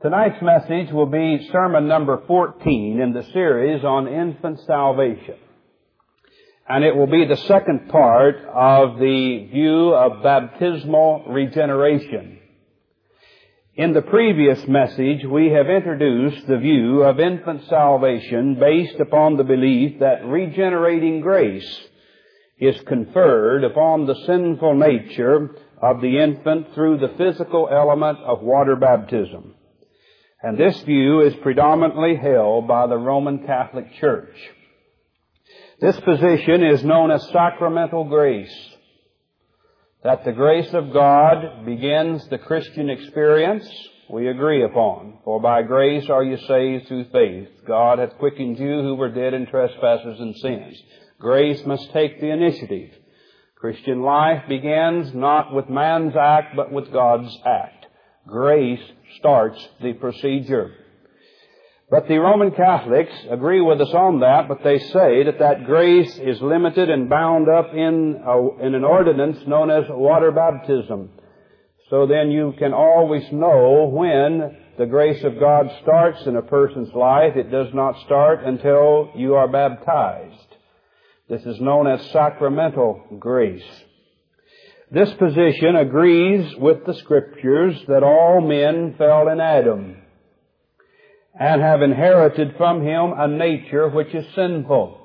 Tonight's message will be sermon number 14 in the series on infant salvation. And it will be the second part of the view of baptismal regeneration. In the previous message, we have introduced the view of infant salvation based upon the belief that regenerating grace is conferred upon the sinful nature of the infant through the physical element of water baptism. And this view is predominantly held by the Roman Catholic Church. This position is known as sacramental grace. That the grace of God begins the Christian experience, we agree upon. For by grace are you saved through faith. God hath quickened you who were dead in trespasses and sins. Grace must take the initiative. Christian life begins not with man's act, but with God's act. Grace starts the procedure. But the Roman Catholics agree with us on that, but they say that that grace is limited and bound up in, a, in an ordinance known as water baptism. So then you can always know when the grace of God starts in a person's life. It does not start until you are baptized. This is known as sacramental grace. This position agrees with the scriptures that all men fell in Adam and have inherited from him a nature which is sinful.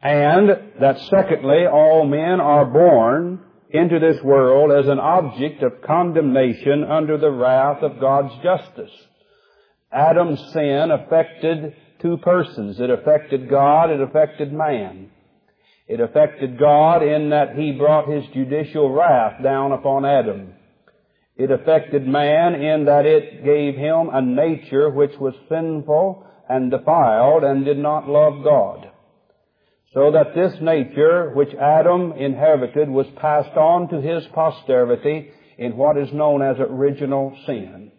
And that secondly, all men are born into this world as an object of condemnation under the wrath of God's justice. Adam's sin affected two persons. It affected God, it affected man. It affected God in that He brought His judicial wrath down upon Adam. It affected man in that it gave him a nature which was sinful and defiled and did not love God. So that this nature which Adam inherited was passed on to his posterity in what is known as original sin.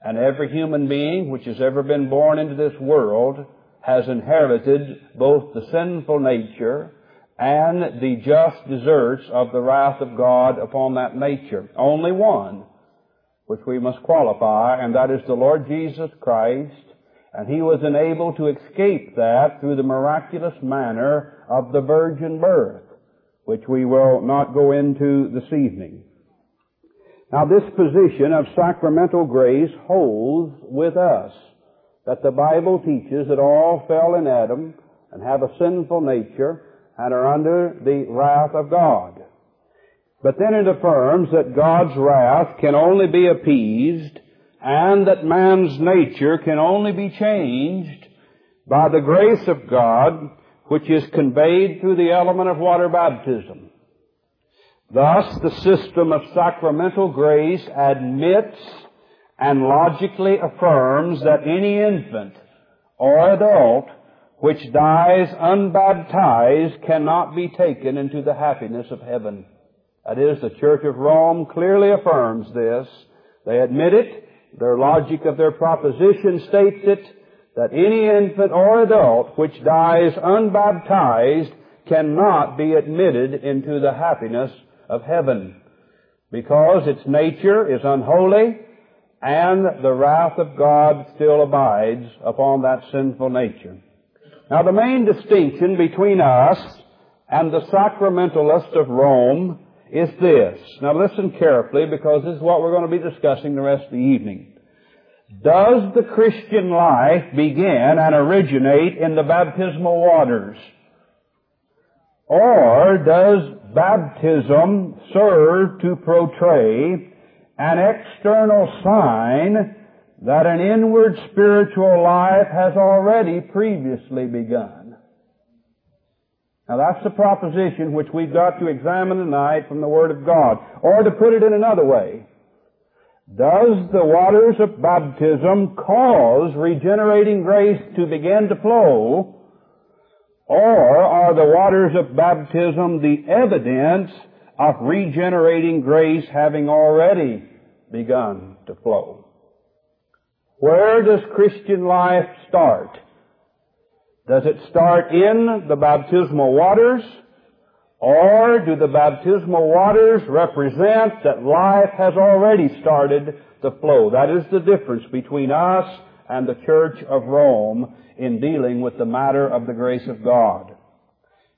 And every human being which has ever been born into this world has inherited both the sinful nature and the just deserts of the wrath of God upon that nature. Only one, which we must qualify, and that is the Lord Jesus Christ, and He was enabled to escape that through the miraculous manner of the virgin birth, which we will not go into this evening. Now this position of sacramental grace holds with us that the Bible teaches that all fell in Adam and have a sinful nature and are under the wrath of God. But then it affirms that God's wrath can only be appeased and that man's nature can only be changed by the grace of God which is conveyed through the element of water baptism. Thus, the system of sacramental grace admits and logically affirms that any infant or adult which dies unbaptized cannot be taken into the happiness of heaven. That is, the Church of Rome clearly affirms this. They admit it. Their logic of their proposition states it, that any infant or adult which dies unbaptized cannot be admitted into the happiness of heaven because its nature is unholy and the wrath of God still abides upon that sinful nature. Now the main distinction between us and the sacramentalists of Rome is this. Now listen carefully because this is what we're going to be discussing the rest of the evening. Does the Christian life begin and originate in the baptismal waters? Or does baptism serve to portray an external sign that an inward spiritual life has already previously begun. Now that's the proposition which we've got to examine tonight from the Word of God. Or to put it in another way, does the waters of baptism cause regenerating grace to begin to flow, or are the waters of baptism the evidence of regenerating grace having already begun to flow? Where does Christian life start? Does it start in the baptismal waters? Or do the baptismal waters represent that life has already started to flow? That is the difference between us and the Church of Rome in dealing with the matter of the grace of God.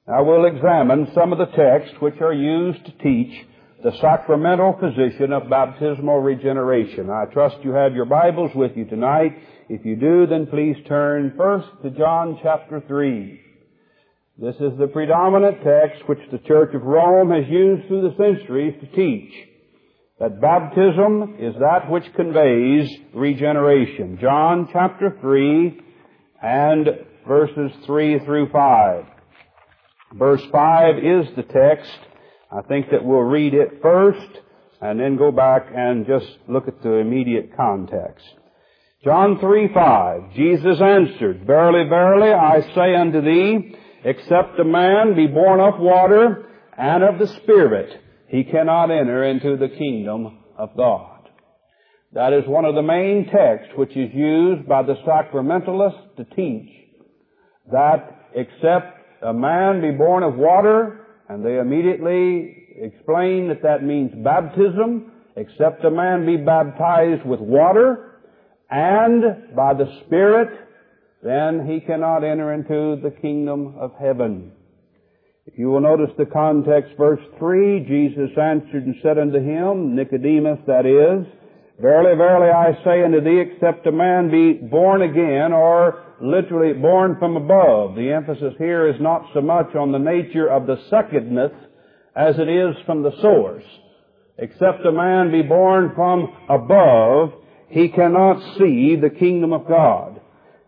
Now we'll examine some of the texts which are used to teach the sacramental position of baptismal regeneration. I trust you have your Bibles with you tonight. If you do, then please turn first to John chapter 3. This is the predominant text which the Church of Rome has used through the centuries to teach that baptism is that which conveys regeneration. John chapter 3 and verses 3 through 5. Verse 5 is the text. I think that we'll read it first and then go back and just look at the immediate context. John 3, 5. Jesus answered, Verily, verily, I say unto thee, Except a man be born of water and of the Spirit, he cannot enter into the kingdom of God. That is one of the main texts which is used by the sacramentalists to teach that except a man be born of water, and they immediately explain that that means baptism, except a man be baptized with water and by the Spirit, then he cannot enter into the kingdom of heaven. If you will notice the context, verse 3, Jesus answered and said unto him, Nicodemus that is, Verily, verily, I say unto thee, except a man be born again, or literally born from above. The emphasis here is not so much on the nature of the secondness as it is from the source. Except a man be born from above, he cannot see the kingdom of God.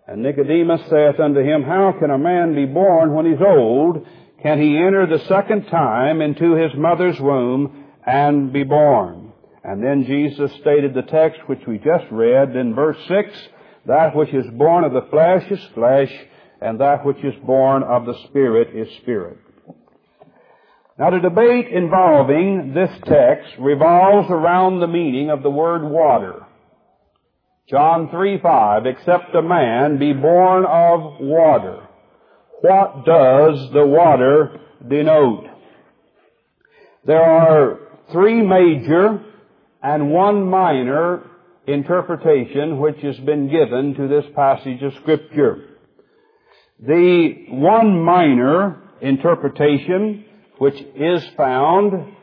And Nicodemus saith unto him, How can a man be born when he's old? Can he enter the second time into his mother's womb and be born? And then Jesus stated the text which we just read in verse 6, That which is born of the flesh is flesh, and that which is born of the Spirit is spirit. Now the debate involving this text revolves around the meaning of the word water. John 3, 5, except a man be born of water. What does the water denote? There are three major and one minor interpretation which has been given to this passage of scripture. The one minor interpretation which is found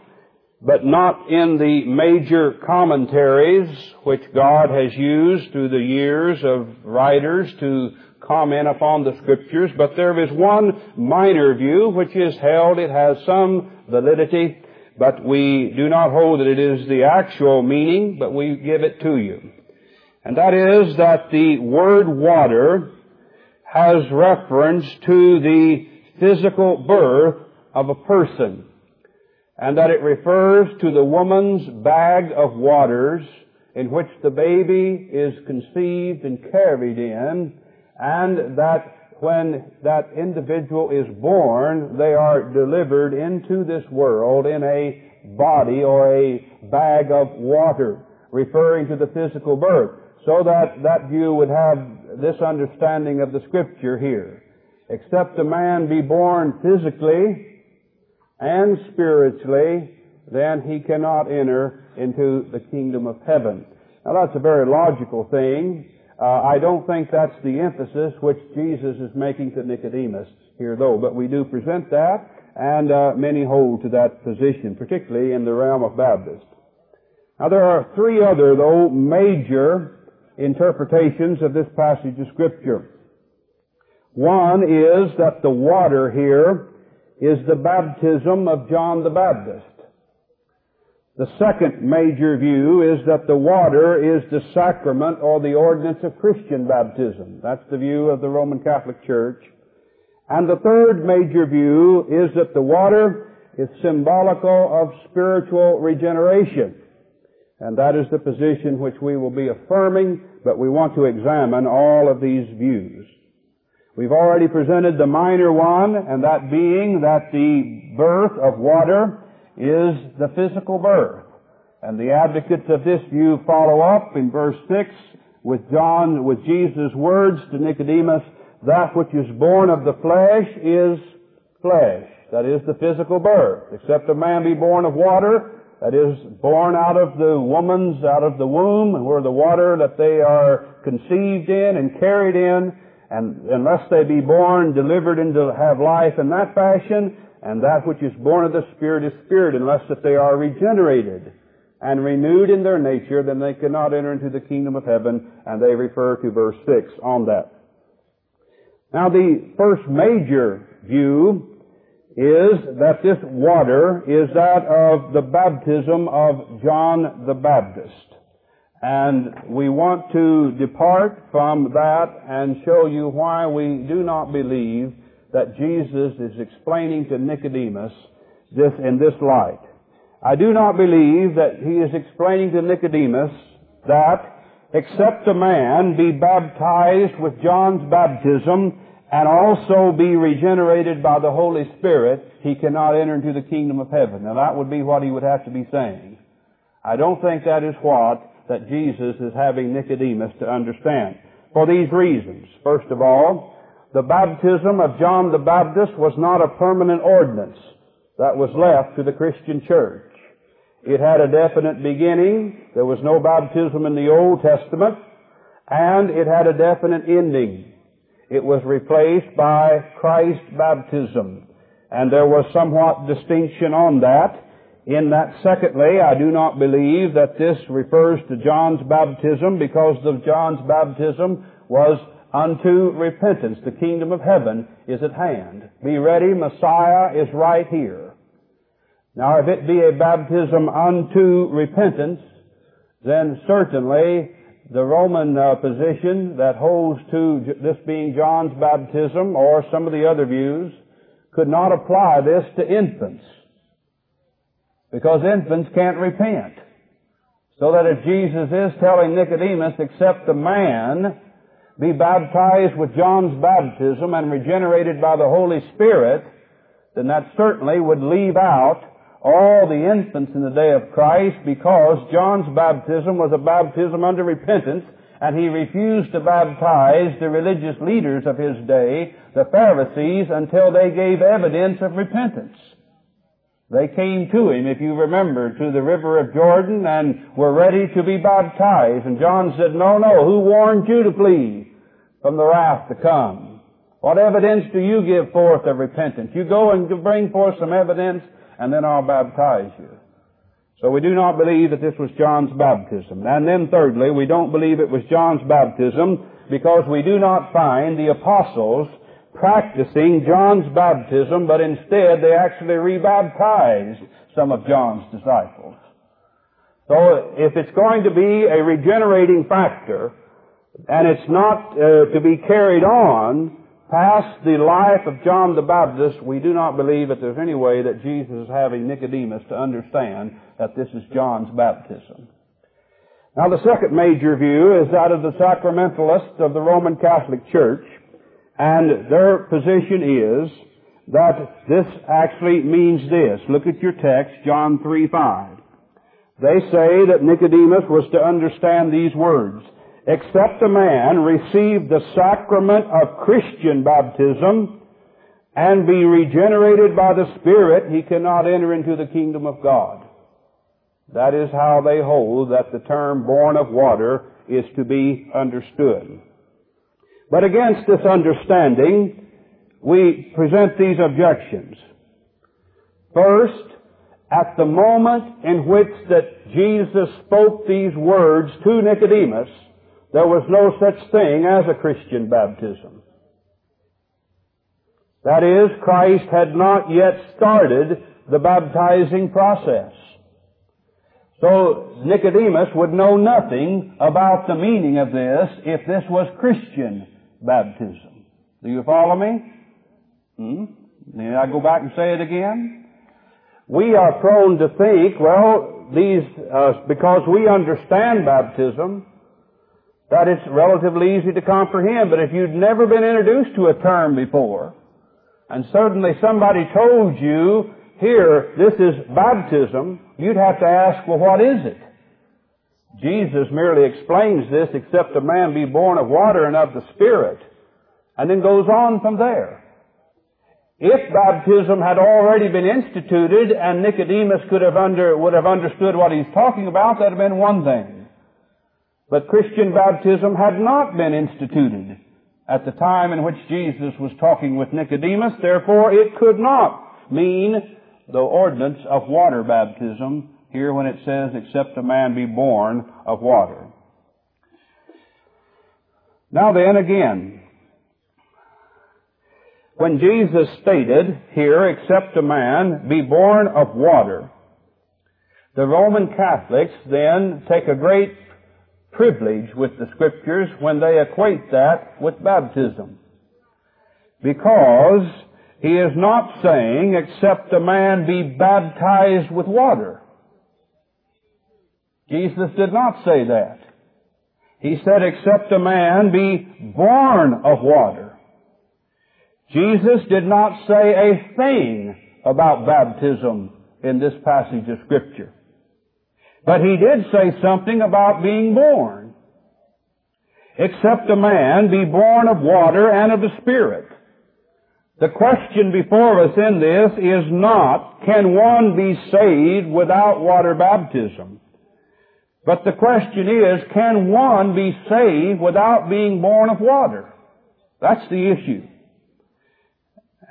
but not in the major commentaries which God has used through the years of writers to comment upon the scriptures, but there is one minor view which is held, it has some validity, but we do not hold that it is the actual meaning, but we give it to you. And that is that the word water has reference to the physical birth of a person and that it refers to the woman's bag of waters in which the baby is conceived and carried in, and that when that individual is born, they are delivered into this world in a body or a bag of water, referring to the physical birth. So that that view would have this understanding of the scripture here. Except a man be born physically, and spiritually, then he cannot enter into the kingdom of heaven. Now that's a very logical thing. Uh, I don't think that's the emphasis which Jesus is making to Nicodemus here though, but we do present that, and uh, many hold to that position, particularly in the realm of Baptist. Now there are three other, though, major interpretations of this passage of Scripture. One is that the water here is the baptism of John the Baptist. The second major view is that the water is the sacrament or the ordinance of Christian baptism. That's the view of the Roman Catholic Church. And the third major view is that the water is symbolical of spiritual regeneration. And that is the position which we will be affirming, but we want to examine all of these views. We've already presented the minor one, and that being that the birth of water is the physical birth. And the advocates of this view follow up in verse 6 with John, with Jesus' words to Nicodemus, that which is born of the flesh is flesh. That is the physical birth. Except a man be born of water, that is born out of the woman's, out of the womb, where the water that they are conceived in and carried in, and unless they be born, delivered into have life in that fashion, and that which is born of the Spirit is spirit, unless that they are regenerated and renewed in their nature, then they cannot enter into the kingdom of heaven, and they refer to verse 6 on that. Now the first major view is that this water is that of the baptism of John the Baptist. And we want to depart from that and show you why we do not believe that Jesus is explaining to Nicodemus this in this light. I do not believe that he is explaining to Nicodemus that except a man be baptized with John's baptism and also be regenerated by the Holy Spirit, he cannot enter into the kingdom of heaven. Now that would be what he would have to be saying. I don't think that is what that Jesus is having Nicodemus to understand. For these reasons. First of all, the baptism of John the Baptist was not a permanent ordinance that was left to the Christian church. It had a definite beginning. There was no baptism in the Old Testament. And it had a definite ending. It was replaced by Christ's baptism. And there was somewhat distinction on that. In that, secondly, I do not believe that this refers to John's baptism because of John's baptism was unto repentance. The kingdom of heaven is at hand. Be ready, Messiah is right here. Now, if it be a baptism unto repentance, then certainly the Roman uh, position that holds to this being John's baptism or some of the other views could not apply this to infants. Because infants can't repent. So that if Jesus is telling Nicodemus, except the man be baptized with John's baptism and regenerated by the Holy Spirit, then that certainly would leave out all the infants in the day of Christ because John's baptism was a baptism under repentance and he refused to baptize the religious leaders of his day, the Pharisees, until they gave evidence of repentance. They came to him, if you remember, to the river of Jordan and were ready to be baptized. And John said, no, no, who warned you to flee from the wrath to come? What evidence do you give forth of repentance? You go and bring forth some evidence and then I'll baptize you. So we do not believe that this was John's baptism. And then thirdly, we don't believe it was John's baptism because we do not find the apostles practicing John's baptism, but instead they actually rebaptized some of John's disciples. So if it's going to be a regenerating factor, and it's not uh, to be carried on past the life of John the Baptist, we do not believe that there's any way that Jesus is having Nicodemus to understand that this is John's baptism. Now the second major view is that of the sacramentalists of the Roman Catholic Church, and their position is that this actually means this. Look at your text, John 3, 5. They say that Nicodemus was to understand these words except a man receive the sacrament of Christian baptism and be regenerated by the Spirit, he cannot enter into the kingdom of God. That is how they hold that the term born of water is to be understood. But against this understanding, we present these objections. First, at the moment in which that Jesus spoke these words to Nicodemus, there was no such thing as a Christian baptism. That is, Christ had not yet started the baptizing process. So Nicodemus would know nothing about the meaning of this if this was Christian baptism. Do you follow me? Hmm? I go back and say it again? We are prone to think, well, these, uh, because we understand baptism, that it's relatively easy to comprehend. But if you'd never been introduced to a term before, and suddenly somebody told you, here, this is baptism, you'd have to ask, well, what is it? Jesus merely explains this, except a man be born of water and of the Spirit, and then goes on from there. If baptism had already been instituted and Nicodemus could have under, would have understood what he's talking about, that'd have been one thing. But Christian baptism had not been instituted at the time in which Jesus was talking with Nicodemus, therefore it could not mean the ordinance of water baptism here when it says, except a man be born of water. Now then again, when Jesus stated here, except a man be born of water, the Roman Catholics then take a great privilege with the Scriptures when they equate that with baptism. Because he is not saying except a man be baptized with water. Jesus did not say that. He said except a man be born of water. Jesus did not say a thing about baptism in this passage of scripture. But he did say something about being born. Except a man be born of water and of the Spirit. The question before us in this is not, can one be saved without water baptism? But the question is, can one be saved without being born of water? That's the issue.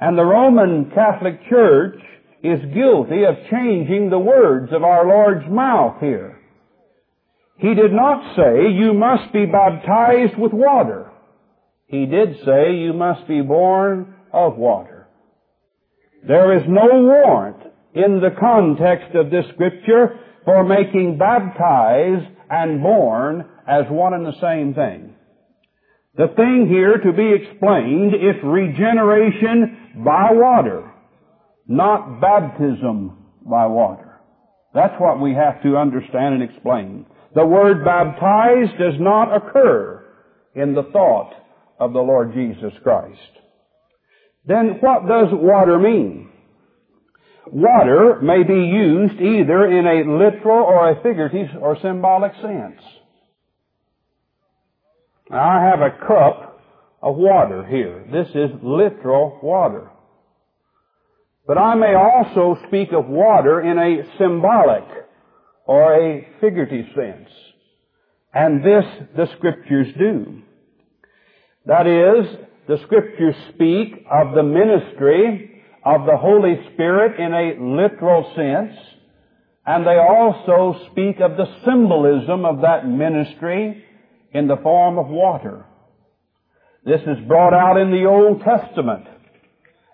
And the Roman Catholic Church is guilty of changing the words of our Lord's mouth here. He did not say, you must be baptized with water. He did say, you must be born of water. There is no warrant in the context of this scripture for making baptized and born as one and the same thing. The thing here to be explained is regeneration by water, not baptism by water. That's what we have to understand and explain. The word baptized does not occur in the thought of the Lord Jesus Christ. Then what does water mean? Water may be used either in a literal or a figurative or symbolic sense. Now I have a cup of water here. This is literal water. But I may also speak of water in a symbolic or a figurative sense. And this the scriptures do. That is, the scriptures speak of the ministry of the Holy Spirit in a literal sense, and they also speak of the symbolism of that ministry in the form of water. This is brought out in the Old Testament.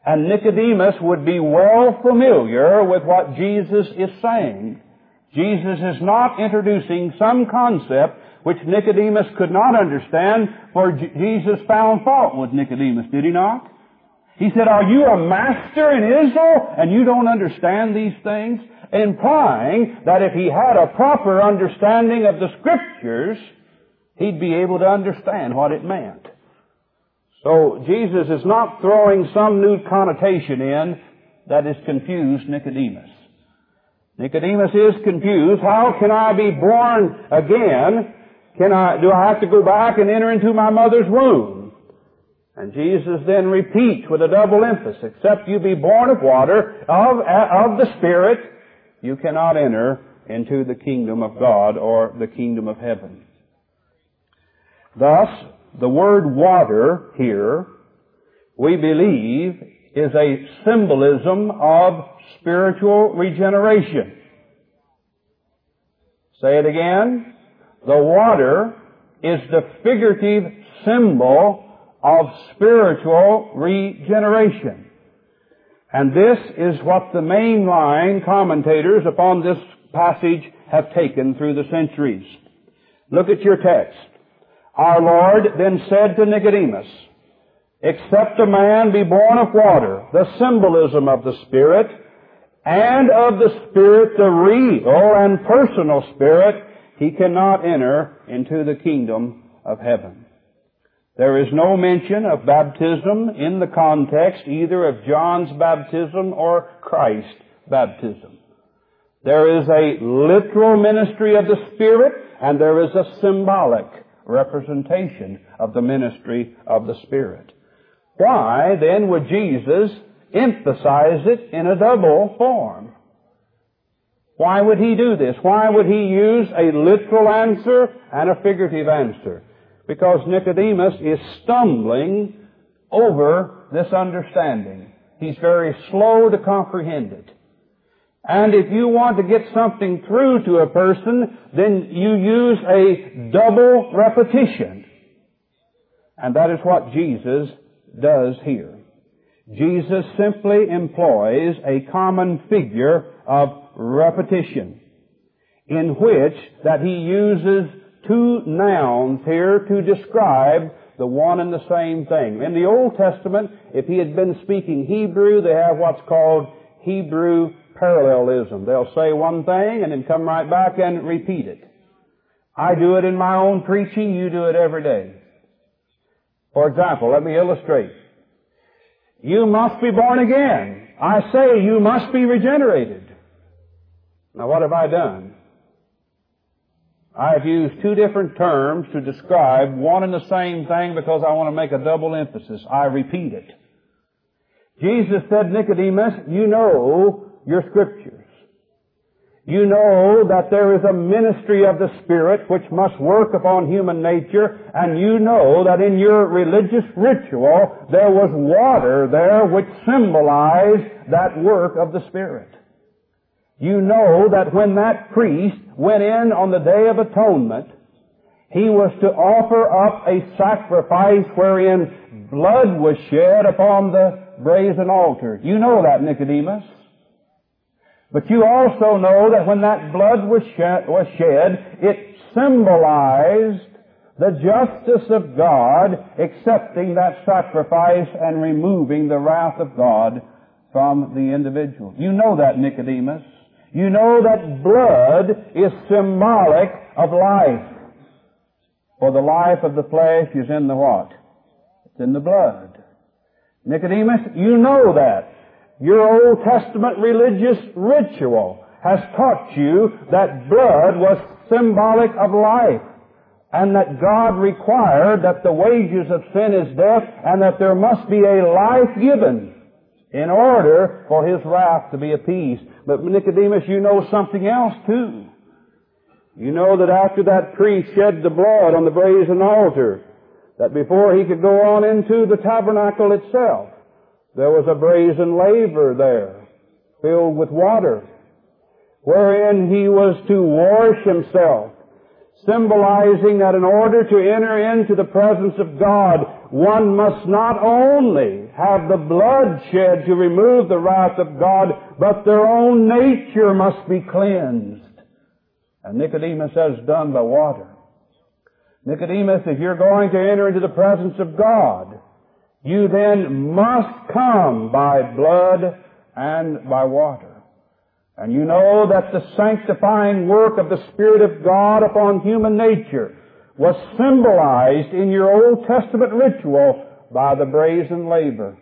And Nicodemus would be well familiar with what Jesus is saying. Jesus is not introducing some concept which Nicodemus could not understand, for Jesus found fault with Nicodemus, did he not? He said, are you a master in Israel and you don't understand these things? Implying that if he had a proper understanding of the scriptures, he'd be able to understand what it meant. So Jesus is not throwing some new connotation in that has confused Nicodemus. Nicodemus is confused. How can I be born again? Can I, do I have to go back and enter into my mother's womb? And Jesus then repeats with a double emphasis, except you be born of water, of, of the Spirit, you cannot enter into the kingdom of God or the kingdom of heaven. Thus, the word water here, we believe, is a symbolism of spiritual regeneration. Say it again. The water is the figurative symbol of spiritual regeneration. And this is what the mainline commentators upon this passage have taken through the centuries. Look at your text. Our Lord then said to Nicodemus, Except a man be born of water, the symbolism of the Spirit, and of the Spirit the real and personal Spirit, he cannot enter into the kingdom of heaven. There is no mention of baptism in the context either of John's baptism or Christ's baptism. There is a literal ministry of the Spirit and there is a symbolic representation of the ministry of the Spirit. Why then would Jesus emphasize it in a double form. Why would he do this? Why would he use a literal answer and a figurative answer? Because Nicodemus is stumbling over this understanding. He's very slow to comprehend it. And if you want to get something through to a person, then you use a double repetition. And that is what Jesus does here. Jesus simply employs a common figure of repetition in which that he uses two nouns here to describe the one and the same thing. In the Old Testament, if he had been speaking Hebrew, they have what's called Hebrew parallelism. They'll say one thing and then come right back and repeat it. I do it in my own preaching, you do it every day. For example, let me illustrate. You must be born again. I say you must be regenerated. Now what have I done? I've used two different terms to describe one and the same thing because I want to make a double emphasis. I repeat it. Jesus said, Nicodemus, you know your scriptures. You know that there is a ministry of the Spirit which must work upon human nature, and you know that in your religious ritual there was water there which symbolized that work of the Spirit. You know that when that priest went in on the Day of Atonement, he was to offer up a sacrifice wherein blood was shed upon the brazen altar. You know that, Nicodemus. But you also know that when that blood was shed, was shed, it symbolized the justice of God accepting that sacrifice and removing the wrath of God from the individual. You know that, Nicodemus. You know that blood is symbolic of life. For the life of the flesh is in the what? It's in the blood. Nicodemus, you know that. Your Old Testament religious ritual has taught you that blood was symbolic of life and that God required that the wages of sin is death and that there must be a life given in order for His wrath to be appeased. But Nicodemus, you know something else too. You know that after that priest shed the blood on the brazen altar, that before he could go on into the tabernacle itself, there was a brazen laver there, filled with water, wherein he was to wash himself, symbolizing that in order to enter into the presence of God, one must not only have the blood shed to remove the wrath of God, but their own nature must be cleansed. And Nicodemus has done by water. Nicodemus, if you're going to enter into the presence of God, you then must come by blood and by water. And you know that the sanctifying work of the Spirit of God upon human nature was symbolized in your Old Testament ritual by the brazen laver,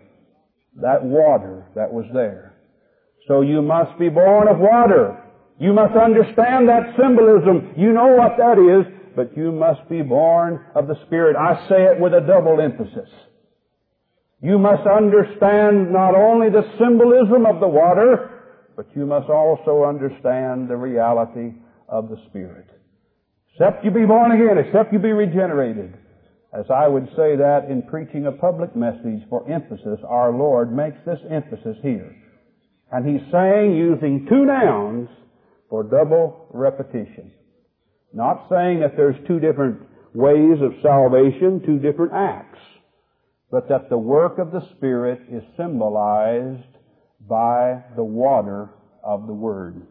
that water that was there. So you must be born of water. You must understand that symbolism. You know what that is, but you must be born of the Spirit. I say it with a double emphasis. You must understand not only the symbolism of the water, but you must also understand the reality of the Spirit. Except you be born again, except you be regenerated. As I would say that in preaching a public message for emphasis, our Lord makes this emphasis here. And He's saying using two nouns for double repetition. Not saying that there's two different ways of salvation, two different acts but that the work of the Spirit is symbolized by the water of the Word.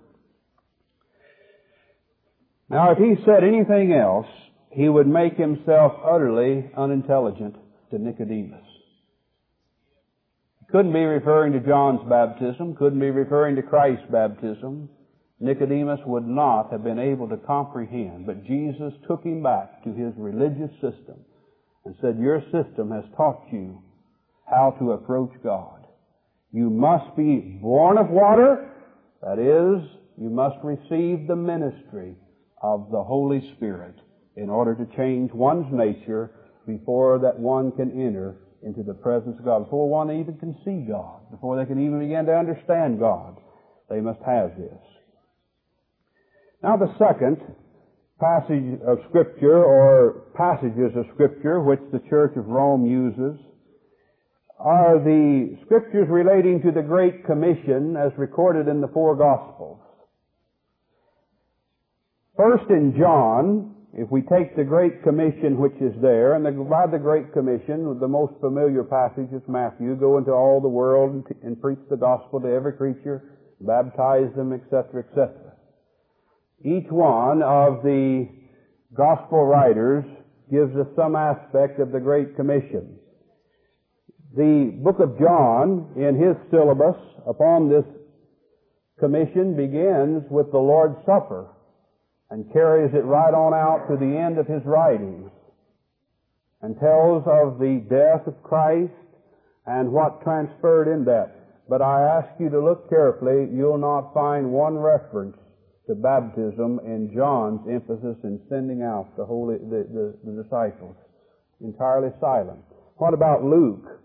Now, if he said anything else, he would make himself utterly unintelligent to Nicodemus. Couldn't be referring to John's baptism, couldn't be referring to Christ's baptism. Nicodemus would not have been able to comprehend, but Jesus took him back to his religious system and said, Your system has taught you how to approach God. You must be born of water. That is, you must receive the ministry of the Holy Spirit in order to change one's nature before that one can enter into the presence of God. Before one even can see God, before they can even begin to understand God, they must have this. Now the second passage of Scripture or passages of Scripture which the Church of Rome uses are the Scriptures relating to the Great Commission as recorded in the four Gospels. First in John, if we take the Great Commission which is there, and the, by the Great Commission, the most familiar passage is Matthew, go into all the world and, and preach the gospel to every creature, baptize them, etc., etc. Each one of the gospel writers gives us some aspect of the Great Commission. The book of John, in his syllabus upon this commission, begins with the Lord's Supper and carries it right on out to the end of his writings and tells of the death of Christ and what transferred in that. But I ask you to look carefully. You'll not find one reference to baptism and John's emphasis in sending out the holy, the, the, the disciples. Entirely silent. What about Luke?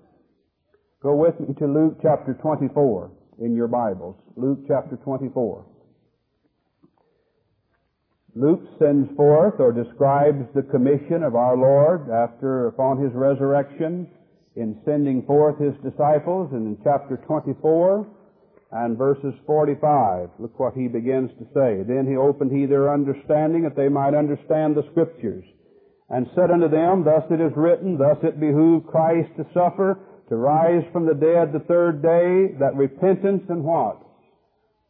Go with me to Luke chapter 24 in your Bibles. Luke chapter 24. Luke sends forth or describes the commission of our Lord after, upon His resurrection, in sending forth His disciples, and in chapter 24 and verses 45, look what He begins to say. Then He opened He their understanding that they might understand the Scriptures, and said unto them, Thus it is written, Thus it behooved Christ to suffer, to rise from the dead the third day, that repentance and what?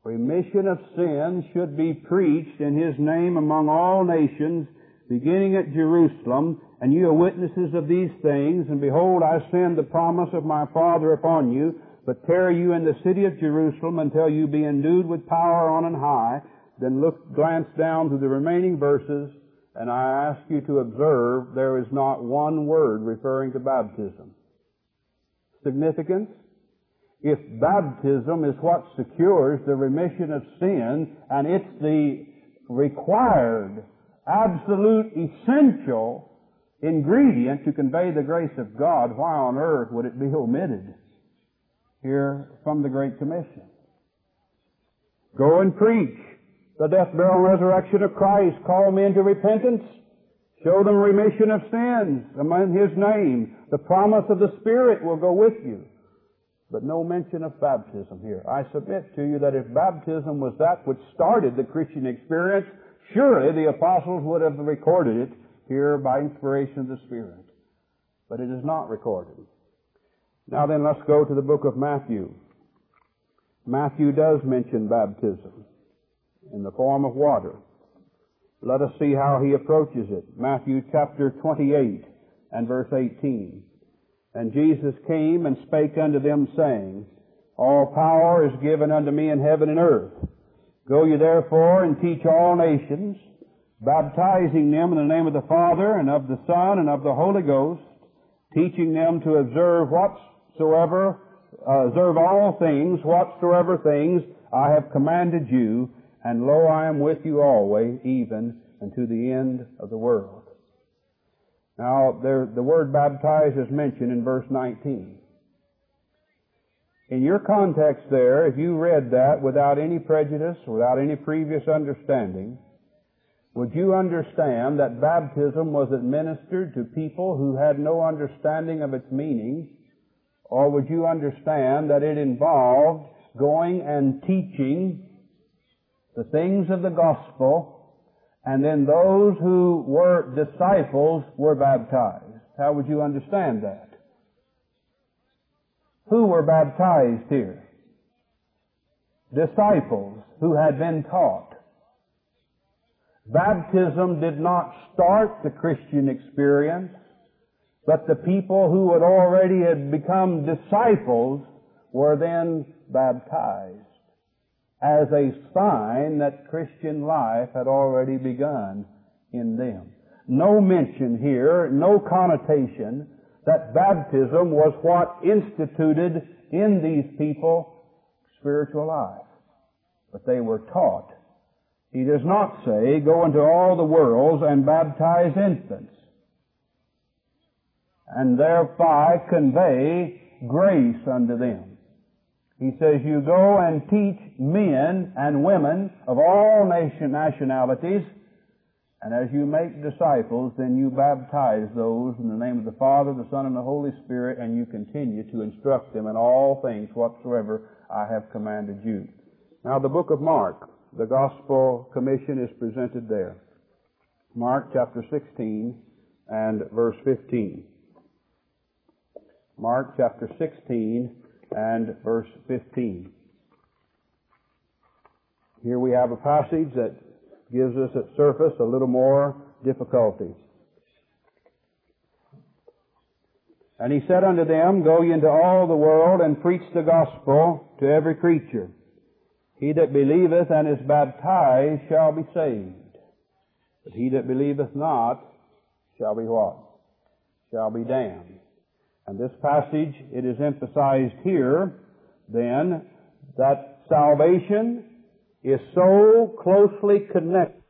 remission of sins should be preached in His name among all nations, beginning at Jerusalem, and you are witnesses of these things, and behold, I send the promise of my Father upon you, but tarry you in the city of Jerusalem until you be endued with power on and high. Then look, glance down to the remaining verses, and I ask you to observe there is not one word referring to baptism. Significance? if baptism is what secures the remission of sin and it's the required, absolute, essential ingredient to convey the grace of God, why on earth would it be omitted here from the Great Commission? Go and preach the death, burial, and resurrection of Christ. Call men to repentance. Show them remission of sins in His name. The promise of the Spirit will go with you but no mention of baptism here. I submit to you that if baptism was that which started the Christian experience, surely the apostles would have recorded it here by inspiration of the Spirit. But it is not recorded. Now then, let's go to the book of Matthew. Matthew does mention baptism in the form of water. Let us see how he approaches it. Matthew chapter 28 and verse 18. And Jesus came and spake unto them, saying, All power is given unto me in heaven and earth. Go ye therefore and teach all nations, baptizing them in the name of the Father and of the Son and of the Holy Ghost, teaching them to observe whatsoever, uh, observe all things, whatsoever things I have commanded you, and lo, I am with you always, even unto the end of the world. Now, there, the word baptize is mentioned in verse 19. In your context there, if you read that without any prejudice, without any previous understanding, would you understand that baptism was administered to people who had no understanding of its meaning? Or would you understand that it involved going and teaching the things of the gospel and then those who were disciples were baptized. How would you understand that? Who were baptized here? Disciples who had been taught. Baptism did not start the Christian experience, but the people who had already had become disciples were then baptized as a sign that Christian life had already begun in them. No mention here, no connotation that baptism was what instituted in these people spiritual life. But they were taught. He does not say, go into all the worlds and baptize infants. And thereby convey grace unto them. He says, you go and teach men and women of all nation, nationalities, and as you make disciples, then you baptize those in the name of the Father, the Son, and the Holy Spirit, and you continue to instruct them in all things whatsoever I have commanded you. Now the book of Mark, the Gospel Commission is presented there. Mark chapter 16 and verse 15. Mark chapter 16 and verse 15. Here we have a passage that gives us at surface a little more difficulty. And he said unto them, Go ye into all the world and preach the gospel to every creature. He that believeth and is baptized shall be saved. But he that believeth not shall be what? Shall be damned. And this passage, it is emphasized here, then, that salvation is so closely connected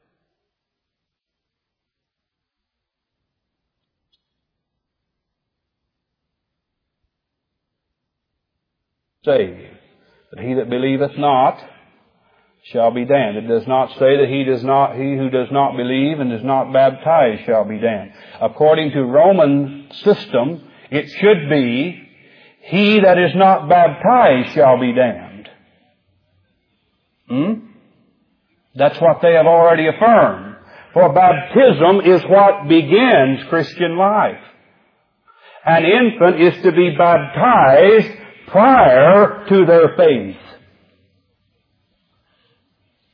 saved. But he that believeth not shall be damned. It does not say that he does not, he who does not believe and is not baptized shall be damned. According to Roman system, it should be, he that is not baptized shall be damned. Hmm? That's what they have already affirmed. For baptism is what begins Christian life. An infant is to be baptized prior to their faith.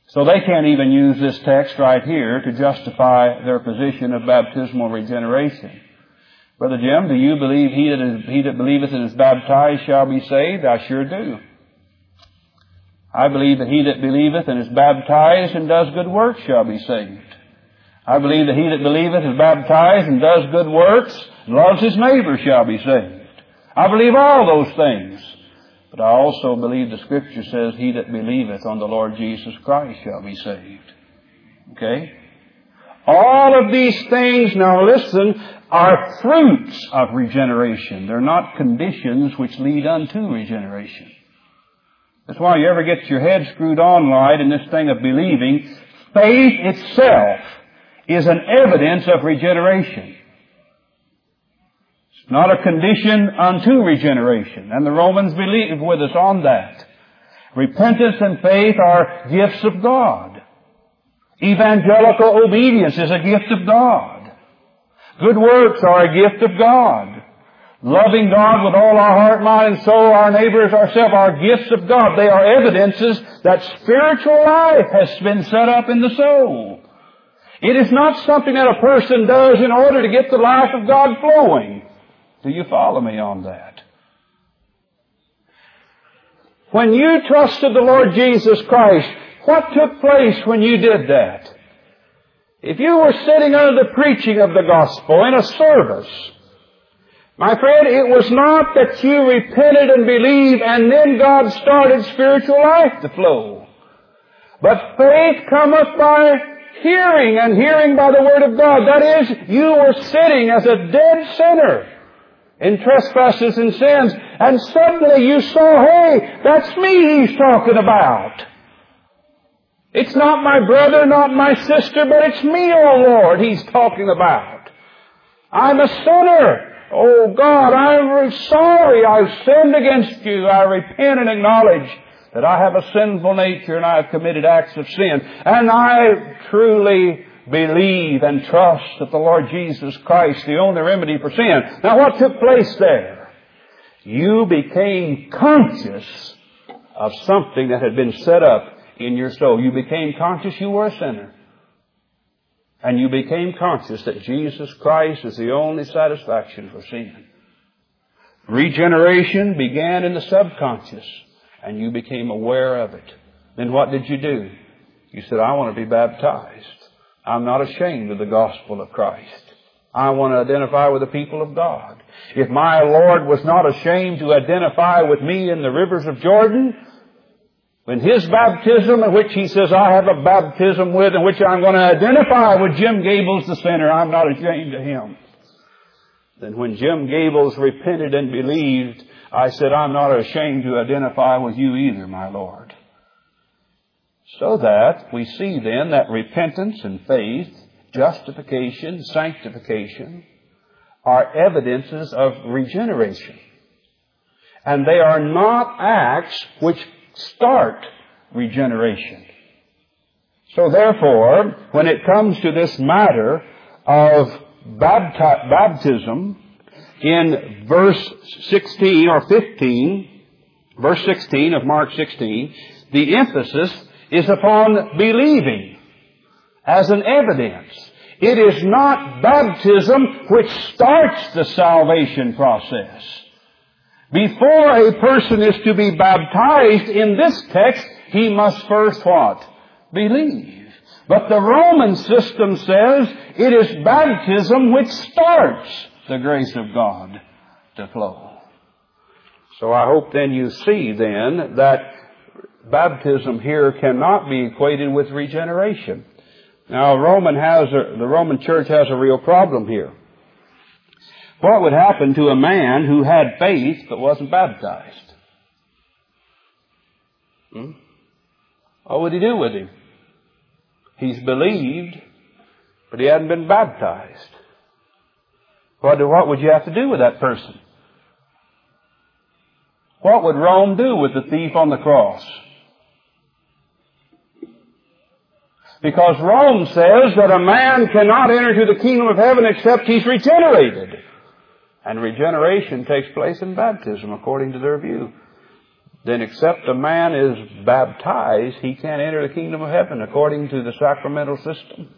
So they can't even use this text right here to justify their position of baptismal regeneration. Brother Jim, do you believe he that, is, he that believeth and is baptized shall be saved? I sure do. I believe that he that believeth and is baptized and does good works shall be saved. I believe that he that believeth is baptized and does good works and loves his neighbor shall be saved. I believe all those things. But I also believe the scripture says, he that believeth on the Lord Jesus Christ shall be saved. Okay? All of these things, now listen, are fruits of regeneration. They're not conditions which lead unto regeneration. That's why you ever get your head screwed on right in this thing of believing, faith itself is an evidence of regeneration. It's not a condition unto regeneration. And the Romans believe with us on that. Repentance and faith are gifts of God. Evangelical obedience is a gift of God. Good works are a gift of God. Loving God with all our heart, mind, and soul, our neighbors, ourselves, are gifts of God. They are evidences that spiritual life has been set up in the soul. It is not something that a person does in order to get the life of God flowing. Do you follow me on that? When you trusted the Lord Jesus Christ, what took place when you did that? If you were sitting under the preaching of the gospel in a service, my friend, it was not that you repented and believed and then God started spiritual life to flow. But faith cometh by hearing and hearing by the Word of God. That is, you were sitting as a dead sinner in trespasses and sins and suddenly you saw, hey, that's me he's talking about. It's not my brother, not my sister, but it's me, oh Lord, he's talking about. I'm a sinner. Oh God, I'm sorry I've sinned against you. I repent and acknowledge that I have a sinful nature and I have committed acts of sin. And I truly believe and trust that the Lord Jesus Christ, the only remedy for sin. Now what took place there? You became conscious of something that had been set up in your soul. You became conscious you were a sinner and you became conscious that Jesus Christ is the only satisfaction for sin. Regeneration began in the subconscious and you became aware of it. Then what did you do? You said, I want to be baptized. I'm not ashamed of the gospel of Christ. I want to identify with the people of God. If my Lord was not ashamed to identify with me in the rivers of Jordan, when his baptism, in which he says, I have a baptism with, in which I'm going to identify with Jim Gables the sinner, I'm not ashamed of him. then when Jim Gables repented and believed, I said, I'm not ashamed to identify with you either, my Lord. So that we see then that repentance and faith, justification, sanctification, are evidences of regeneration. And they are not acts which start regeneration. So therefore, when it comes to this matter of bapti- baptism, in verse 16 or 15, verse 16 of Mark 16, the emphasis is upon believing as an evidence. It is not baptism which starts the salvation process. Before a person is to be baptized in this text, he must first what? Believe. But the Roman system says it is baptism which starts the grace of God to flow. So I hope then you see then that baptism here cannot be equated with regeneration. Now Roman has a, the Roman church has a real problem here. What would happen to a man who had faith but wasn't baptized? Hmm? What would he do with him? He's believed, but he hadn't been baptized. What, what would you have to do with that person? What would Rome do with the thief on the cross? Because Rome says that a man cannot enter to the kingdom of heaven except he's regenerated. And regeneration takes place in baptism according to their view. Then except a man is baptized, he can't enter the kingdom of heaven according to the sacramental system.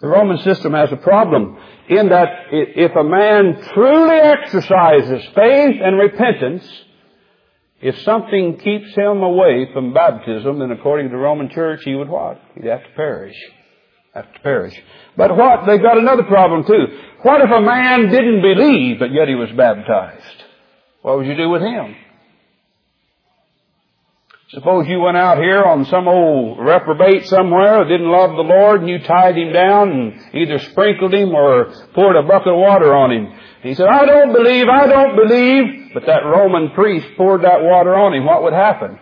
The Roman system has a problem in that if a man truly exercises faith and repentance, if something keeps him away from baptism, then according to the Roman Church, he would what? He'd have to perish. Have to perish. But what? They've got another problem too. What if a man didn't believe, but yet he was baptized? What would you do with him? Suppose you went out here on some old reprobate somewhere who didn't love the Lord and you tied him down and either sprinkled him or poured a bucket of water on him. He said, I don't believe, I don't believe. But that Roman priest poured that water on him. What would happen?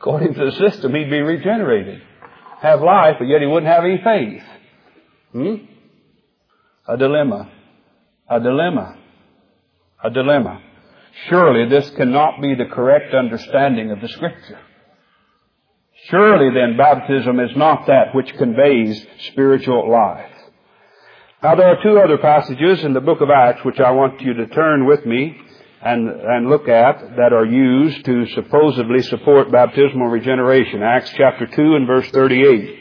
According to the system, he'd be regenerated. Have life, but yet he wouldn't have any faith. Hmm? A dilemma. A dilemma. A dilemma. Surely this cannot be the correct understanding of the Scripture. Surely then baptism is not that which conveys spiritual life. Now there are two other passages in the book of Acts which I want you to turn with me and, and look at that are used to supposedly support baptismal regeneration. Acts chapter 2 and verse 38.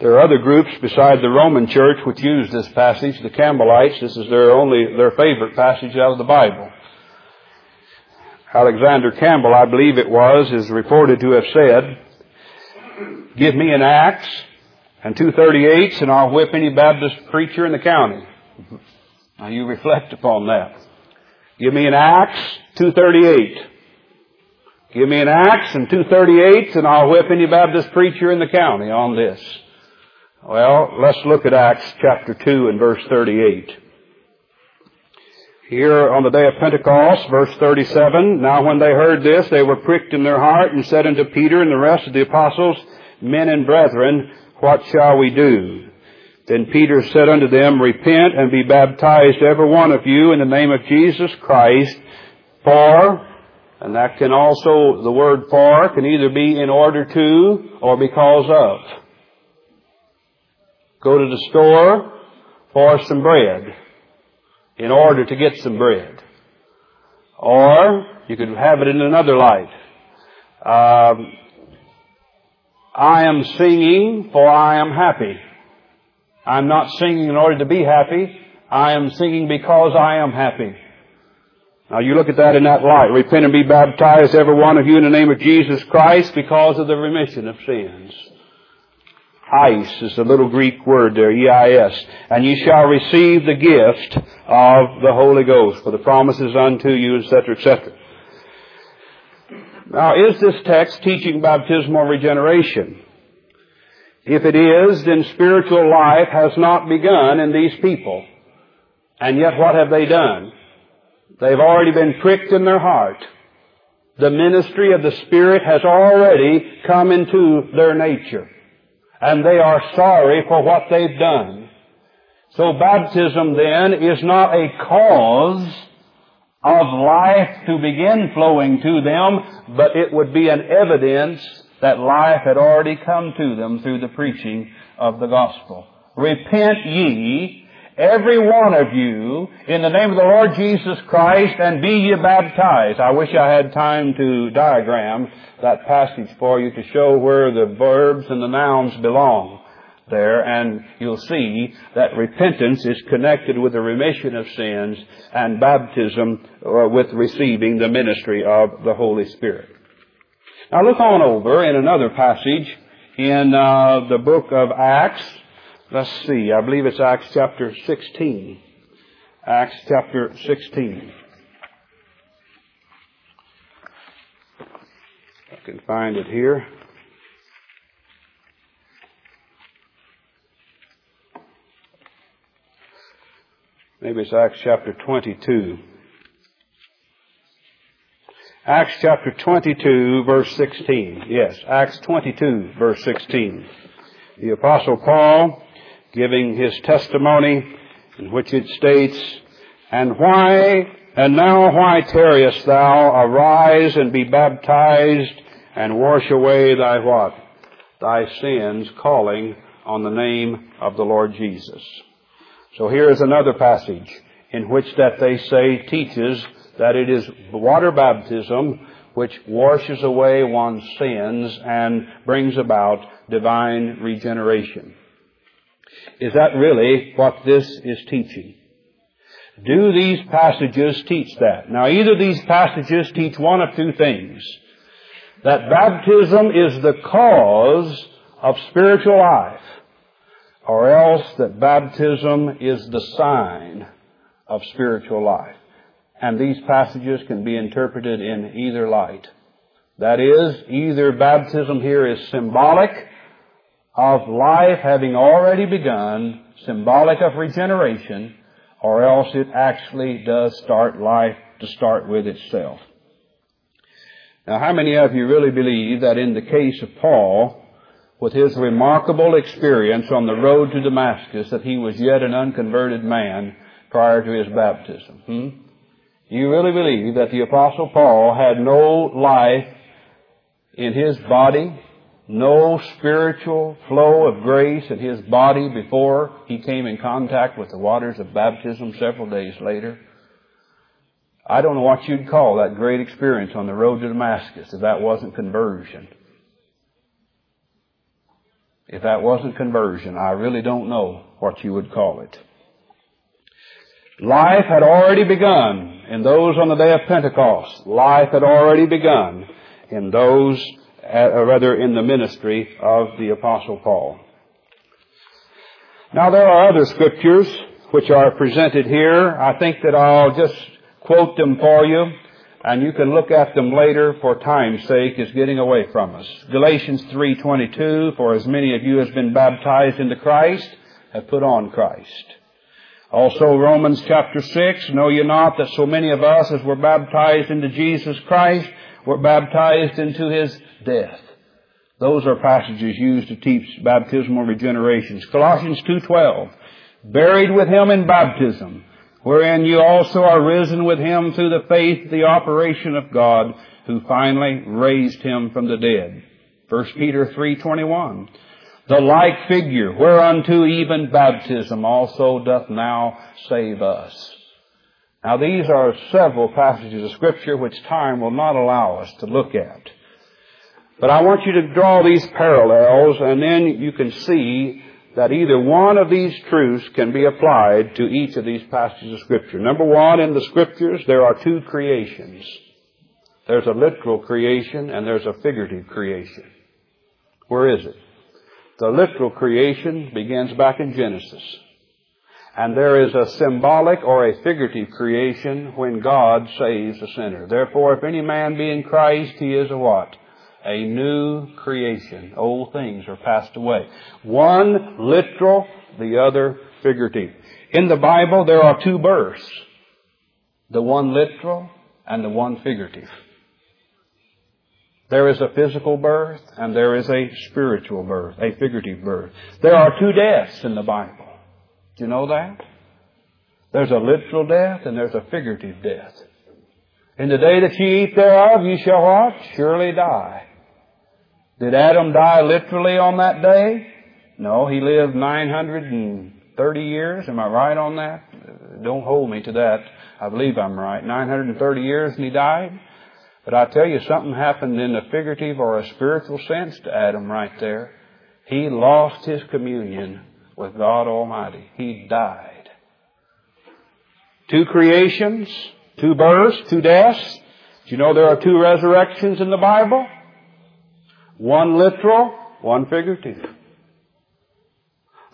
There are other groups beside the Roman church which use this passage. The Campbellites, this is their only, their favorite passage out of the Bible. Alexander Campbell, I believe it was, is reported to have said, give me an axe and two 38s and I'll whip any Baptist preacher in the county. Now you reflect upon that. Give me an axe, 238. Give me an axe and two 38s and I'll whip any Baptist preacher in the county on this. Well, let's look at Acts chapter 2 and verse 38. Here on the day of Pentecost, verse 37, Now when they heard this, they were pricked in their heart and said unto Peter and the rest of the apostles, Men and brethren, what shall we do? Then Peter said unto them, Repent and be baptized every one of you in the name of Jesus Christ for, and that can also, the word for can either be in order to or because of go to the store for some bread in order to get some bread. Or you could have it in another light. Um, I am singing for I am happy. I'm not singing in order to be happy. I am singing because I am happy. Now you look at that in that light. Repent and be baptized, every one of you, in the name of Jesus Christ because of the remission of sins. Eis is the little Greek word there, E-I-S. And ye shall receive the gift of the Holy Ghost, for the promises unto you, etc., etc. Now, is this text teaching baptismal regeneration? If it is, then spiritual life has not begun in these people. And yet what have they done? They've already been pricked in their heart. The ministry of the Spirit has already come into their nature. And they are sorry for what they've done. So baptism then is not a cause of life to begin flowing to them, but it would be an evidence that life had already come to them through the preaching of the gospel. Repent ye, every one of you, in the name of the Lord Jesus Christ, and be ye baptized. I wish I had time to diagram that passage for you to show where the verbs and the nouns belong there, and you'll see that repentance is connected with the remission of sins and baptism uh, with receiving the ministry of the Holy Spirit. Now look on over in another passage in uh, the book of Acts. Let's see, I believe it's Acts chapter 16. Acts chapter 16. I can find it here. Maybe it's Acts chapter 22. Acts chapter 22 verse 16. Yes, Acts 22 verse 16. The apostle Paul giving his testimony in which it states, And why, and now why tarriest thou? Arise and be baptized and wash away thy what? Thy sins, calling on the name of the Lord Jesus. So here is another passage in which that they say teaches that it is water baptism which washes away one's sins and brings about divine regeneration. Is that really what this is teaching? Do these passages teach that? Now either these passages teach one of two things. That baptism is the cause of spiritual life, or else that baptism is the sign of spiritual life. And these passages can be interpreted in either light. That is, either baptism here is symbolic of life having already begun, symbolic of regeneration, or else it actually does start life to start with itself. Now how many of you really believe that in the case of Paul, with his remarkable experience on the road to Damascus, that he was yet an unconverted man prior to his baptism? Hmm? You really believe that the apostle Paul had no life in his body, no spiritual flow of grace in his body before he came in contact with the waters of baptism several days later? I don't know what you'd call that great experience on the road to Damascus if that wasn't conversion. If that wasn't conversion, I really don't know what you would call it. Life had already begun in those on the day of Pentecost. Life had already begun in those, uh, or rather in the ministry of the Apostle Paul. Now there are other scriptures which are presented here. I think that I'll just quote them for you and you can look at them later for time's sake is getting away from us. Galatians 3:22 for as many of you as have been baptized into Christ have put on Christ. Also Romans chapter 6, know ye not that so many of us as were baptized into Jesus Christ were baptized into His death. Those are passages used to teach baptismal regenerations. Colossians 2.12, buried with Him in baptism, wherein you also are risen with Him through the faith, the operation of God, who finally raised Him from the dead. 1 Peter 3.21, the like figure, whereunto even baptism also doth now save us. Now these are several passages of scripture which time will not allow us to look at. But I want you to draw these parallels and then you can see that either one of these truths can be applied to each of these passages of scripture. Number one, in the scriptures there are two creations. There's a literal creation and there's a figurative creation. Where is it? The literal creation begins back in Genesis. And there is a symbolic or a figurative creation when God saves a sinner. Therefore, if any man be in Christ, he is a what? a new creation. Old things are passed away. One literal, the other figurative. In the Bible, there are two births. The one literal and the one figurative. There is a physical birth and there is a spiritual birth, a figurative birth. There are two deaths in the Bible. Do you know that? There's a literal death and there's a figurative death. In the day that ye eat thereof, ye shall what? Surely die. Did Adam die literally on that day? No, he lived 930 years. Am I right on that? Don't hold me to that. I believe I'm right. 930 years and he died. But I tell you, something happened in a figurative or a spiritual sense to Adam right there. He lost his communion with God Almighty. He died. Two creations, two births, two deaths. Do you know there are two resurrections in the Bible? One literal, one figurative.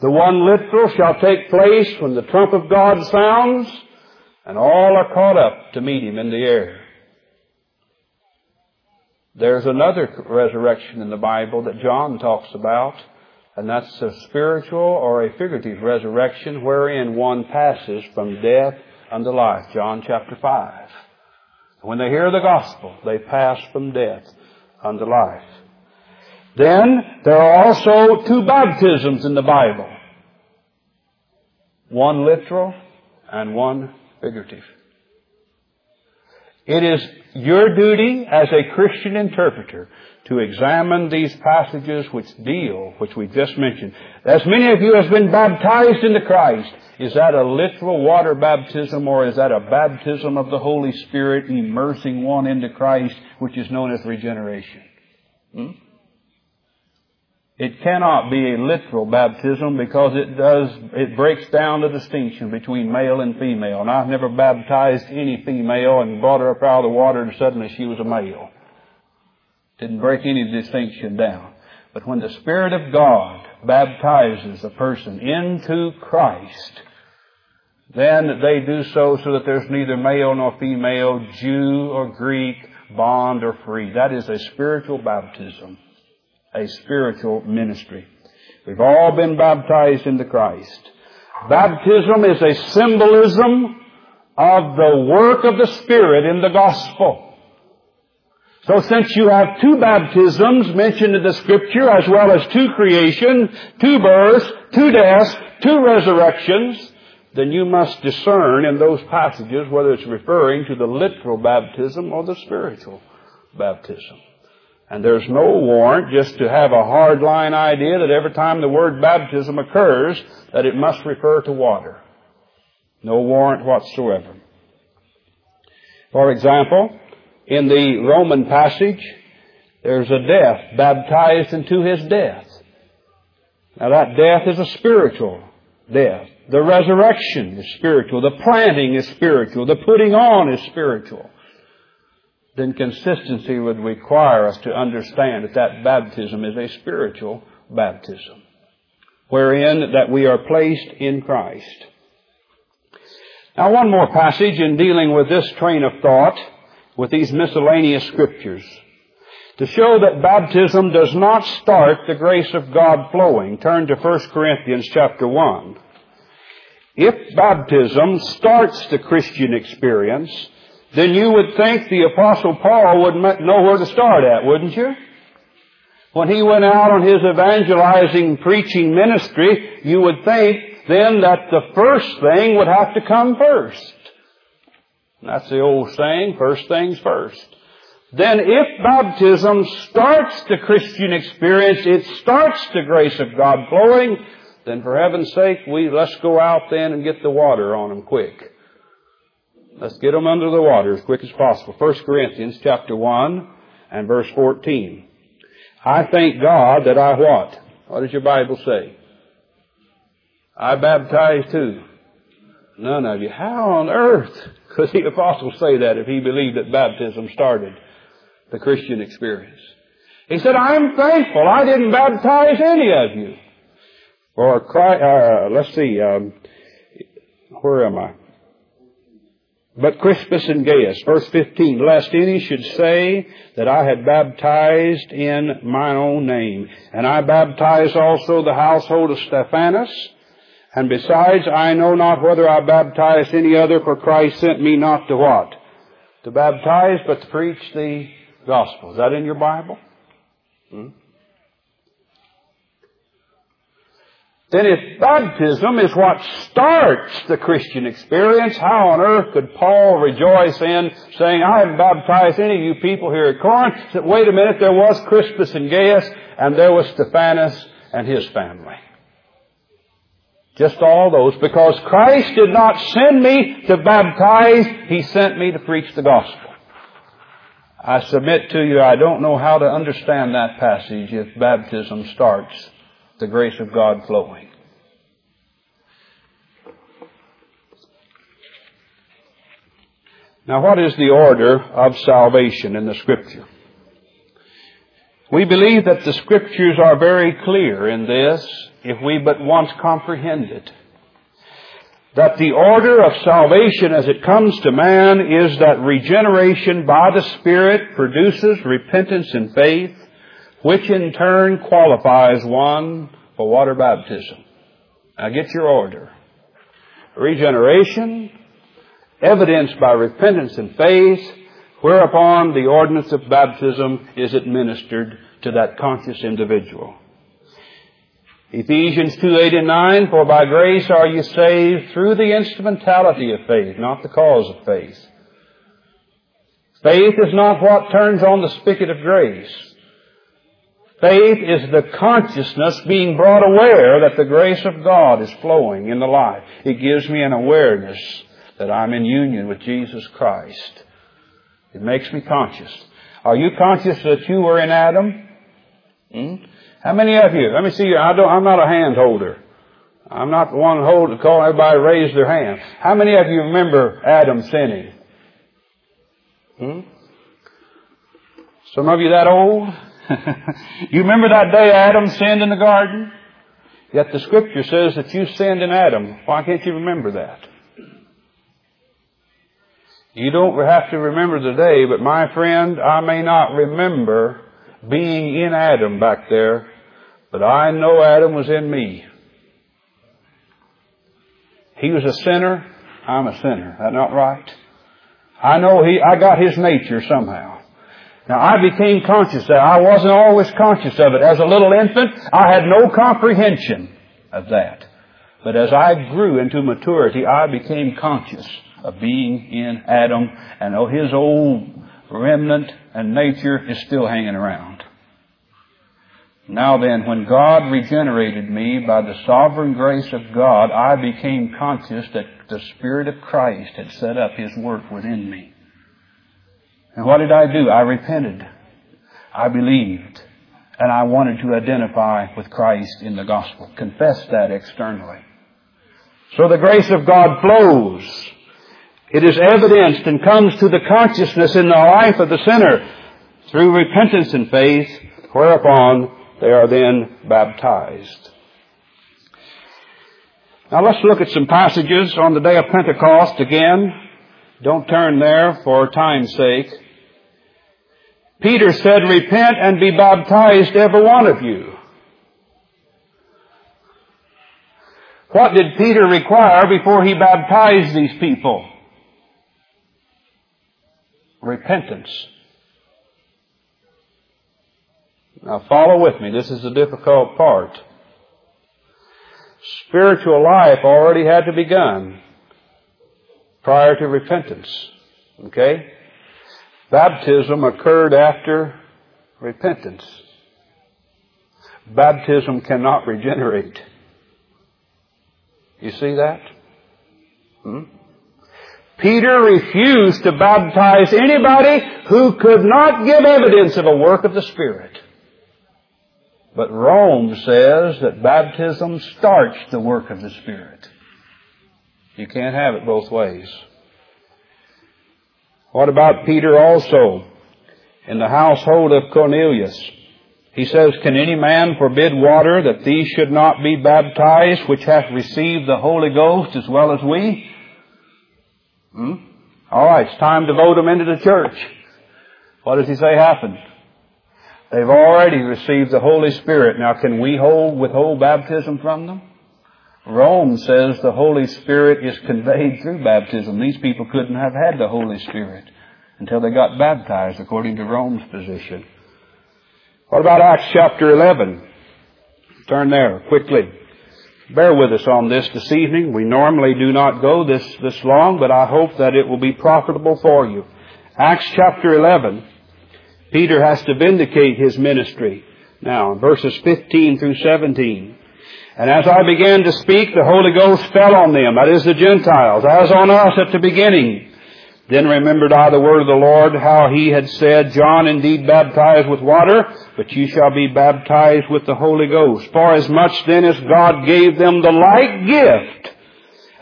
The one literal shall take place when the trump of God sounds and all are caught up to meet him in the air. There's another resurrection in the Bible that John talks about, and that's a spiritual or a figurative resurrection wherein one passes from death unto life. John chapter 5. When they hear the gospel, they pass from death unto life. Then there are also two baptisms in the Bible. One literal and one figurative. It is your duty as a Christian interpreter to examine these passages which deal, which we just mentioned. As many of you have been baptized into Christ, is that a literal water baptism or is that a baptism of the Holy Spirit immersing one into Christ, which is known as regeneration? Hmm? It cannot be a literal baptism because it does, it breaks down the distinction between male and female. And I've never baptized any female and brought her up out of the water and suddenly she was a male. Didn't break any distinction down. But when the Spirit of God baptizes a person into Christ, then they do so so that there's neither male nor female, Jew or Greek, bond or free. That is a spiritual baptism a spiritual ministry. We've all been baptized into Christ. Baptism is a symbolism of the work of the Spirit in the gospel. So since you have two baptisms mentioned in the scripture as well as two creation, two births, two deaths, two resurrections, then you must discern in those passages whether it's referring to the literal baptism or the spiritual baptism. And there's no warrant just to have a hard line idea that every time the word baptism occurs, that it must refer to water. No warrant whatsoever. For example, in the Roman passage, there's a death baptized into his death. Now that death is a spiritual death. The resurrection is spiritual. The planting is spiritual. The putting on is spiritual then consistency would require us to understand that that baptism is a spiritual baptism, wherein that we are placed in Christ. Now one more passage in dealing with this train of thought, with these miscellaneous scriptures. To show that baptism does not start the grace of God flowing, turn to 1 Corinthians chapter 1. If baptism starts the Christian experience, then you would think the apostle Paul would know where to start at, wouldn't you? When he went out on his evangelizing, preaching ministry, you would think then that the first thing would have to come first. That's the old saying, first things first. Then if baptism starts the Christian experience, it starts the grace of God flowing, then for heaven's sake, we, let's go out then and get the water on them quick. Let's get them under the water as quick as possible. 1 Corinthians chapter 1 and verse 14. I thank God that I what? What does your Bible say? I baptize too. None of you. How on earth could the apostle say that if he believed that baptism started the Christian experience? He said, I'm thankful I didn't baptize any of you. Or, uh, let's see, um, where am I? But Crispus and Gaius. Verse 15, lest any should say that I had baptized in my own name. And I baptized also the household of Stephanas. And besides, I know not whether I baptized any other, for Christ sent me not to what? To baptize, but to preach the gospel. Is that in your Bible? Hmm? Then if baptism is what starts the Christian experience, how on earth could Paul rejoice in saying, I haven't baptized any of you people here at Corinth? Wait a minute, there was Crispus and Gaius, and there was Stephanas and his family. Just all those, because Christ did not send me to baptize, He sent me to preach the gospel. I submit to you, I don't know how to understand that passage if baptism starts the grace of God flowing. Now what is the order of salvation in the Scripture? We believe that the Scriptures are very clear in this if we but once comprehend it. That the order of salvation as it comes to man is that regeneration by the Spirit produces repentance and faith, which in turn qualifies one for water baptism. Now get your order. Regeneration, evidenced by repentance and faith, whereupon the ordinance of baptism is administered to that conscious individual. Ephesians 2, 8 and 9, for by grace are you saved through the instrumentality of faith, not the cause of faith. Faith is not what turns on the spigot of grace. Faith is the consciousness being brought aware that the grace of God is flowing in the life. It gives me an awareness that I'm in union with Jesus Christ. It makes me conscious. Are you conscious that you were in Adam? Hmm? How many of you? Let me see you. I don't, I'm not a hand holder. I'm not the one hold to call everybody raise their hand. How many of you remember Adam sinning? Hmm? Some of you that old? you remember that day Adam sinned in the garden? Yet the scripture says that you sinned in Adam. Why can't you remember that? You don't have to remember the day, but my friend, I may not remember being in Adam back there, but I know Adam was in me. He was a sinner, I'm a sinner. Is that not right? I know he, I got his nature somehow. Now I became conscious that I wasn't always conscious of it. As a little infant, I had no comprehension of that. But as I grew into maturity, I became conscious of being in Adam and oh, his old remnant and nature is still hanging around. Now then, when God regenerated me by the sovereign grace of God, I became conscious that the Spirit of Christ had set up His work within me. And what did I do? I repented. I believed. And I wanted to identify with Christ in the gospel. Confess that externally. So the grace of God flows. It is evidenced and comes to the consciousness in the life of the sinner through repentance and faith, whereupon they are then baptized. Now let's look at some passages on the day of Pentecost again. Don't turn there for time's sake. Peter said, repent and be baptized every one of you. What did Peter require before he baptized these people? Repentance. Now follow with me. This is the difficult part. Spiritual life already had to begun prior to repentance. Okay? Baptism occurred after repentance. Baptism cannot regenerate. You see that? Hmm? Peter refused to baptize anybody who could not give evidence of a work of the Spirit. But Rome says that baptism starts the work of the Spirit. You can't have it both ways. What about Peter also? In the household of Cornelius. He says, Can any man forbid water that these should not be baptized, which hath received the Holy Ghost as well as we? Hmm? Alright, it's time to vote them into the church. What does he say happened? They've already received the Holy Spirit. Now can we hold, withhold baptism from them? Rome says the Holy Spirit is conveyed through baptism. These people couldn't have had the Holy Spirit until they got baptized according to Rome's position. What about Acts chapter 11? Turn there quickly. Bear with us on this this evening. We normally do not go this, this long, but I hope that it will be profitable for you. Acts chapter 11. Peter has to vindicate his ministry. Now, verses 15 through 17. And as I began to speak, the Holy Ghost fell on them, that is the Gentiles, as on us at the beginning. Then remembered I the word of the Lord, how he had said, John indeed baptized with water, but ye shall be baptized with the Holy Ghost. For as much then as God gave them the like gift,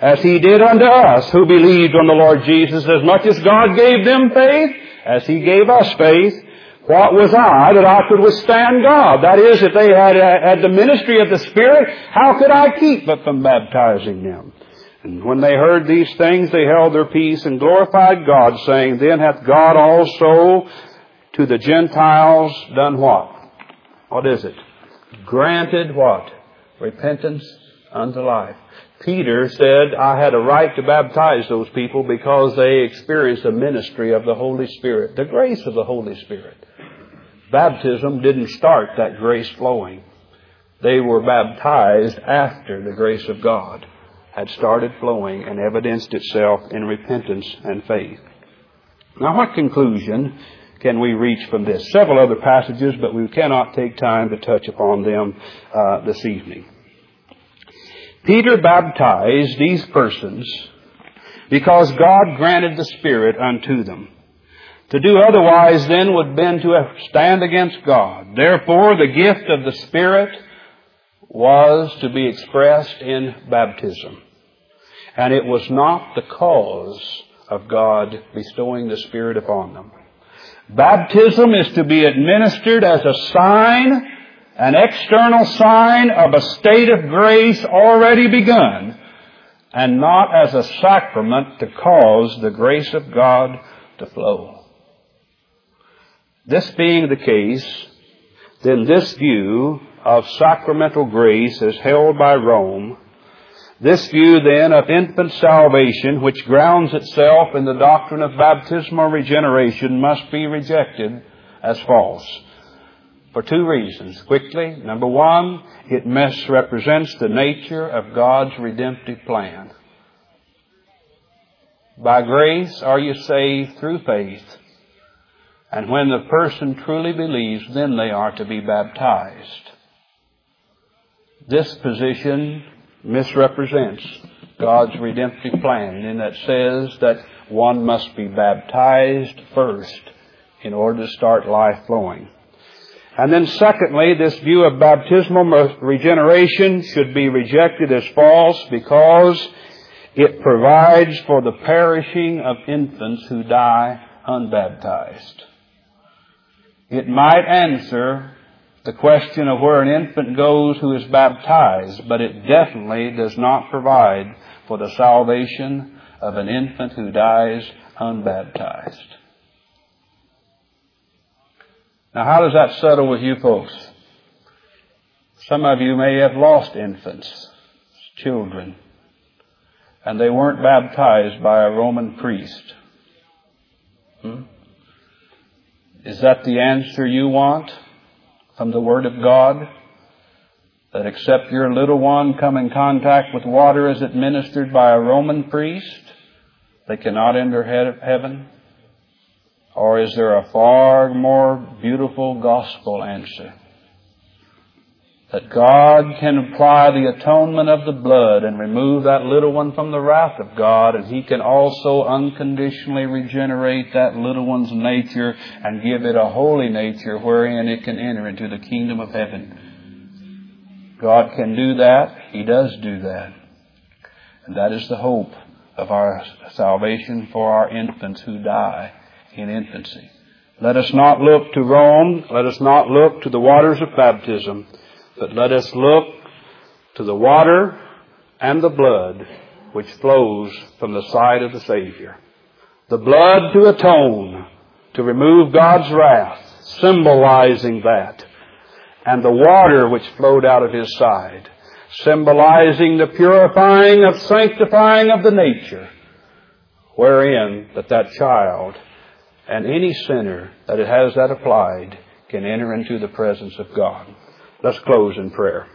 as he did unto us who believed on the Lord Jesus, as much as God gave them faith, as he gave us faith, what was I that I could withstand God? That is, if they had, uh, had the ministry of the Spirit, how could I keep but from baptizing them? And when they heard these things, they held their peace and glorified God, saying, Then hath God also to the Gentiles done what? What is it? Granted what? Repentance unto life. Peter said, I had a right to baptize those people because they experienced the ministry of the Holy Spirit, the grace of the Holy Spirit. Baptism didn't start that grace flowing. They were baptized after the grace of God had started flowing and evidenced itself in repentance and faith. Now what conclusion can we reach from this? Several other passages, but we cannot take time to touch upon them uh, this evening. Peter baptized these persons because God granted the Spirit unto them. To do otherwise then would been to stand against God. Therefore, the gift of the Spirit was to be expressed in baptism. And it was not the cause of God bestowing the Spirit upon them. Baptism is to be administered as a sign, an external sign of a state of grace already begun, and not as a sacrament to cause the grace of God to flow. This being the case, then this view of sacramental grace as held by Rome, this view then of infant salvation, which grounds itself in the doctrine of baptismal regeneration, must be rejected as false. For two reasons. Quickly, number one, it misrepresents the nature of God's redemptive plan. By grace are you saved through faith and when the person truly believes, then they are to be baptized. This position misrepresents God's redemptive plan in that says that one must be baptized first in order to start life flowing. And then secondly, this view of baptismal regeneration should be rejected as false because it provides for the perishing of infants who die unbaptized. It might answer the question of where an infant goes who is baptized, but it definitely does not provide for the salvation of an infant who dies unbaptized. Now how does that settle with you folks? Some of you may have lost infants, children, and they weren't baptized by a Roman priest. Hmm? Is that the answer you want from the Word of God? That except your little one come in contact with water as administered by a Roman priest, they cannot enter heaven? Or is there a far more beautiful gospel answer? that God can apply the atonement of the blood and remove that little one from the wrath of God, and He can also unconditionally regenerate that little one's nature and give it a holy nature wherein it can enter into the kingdom of heaven. God can do that. He does do that. And that is the hope of our salvation for our infants who die in infancy. Let us not look to Rome. Let us not look to the waters of baptism. But let us look to the water and the blood which flows from the side of the Savior. The blood to atone, to remove God's wrath, symbolizing that. And the water which flowed out of his side, symbolizing the purifying of sanctifying of the nature, wherein that that child and any sinner that has that applied can enter into the presence of God. Let's close in prayer.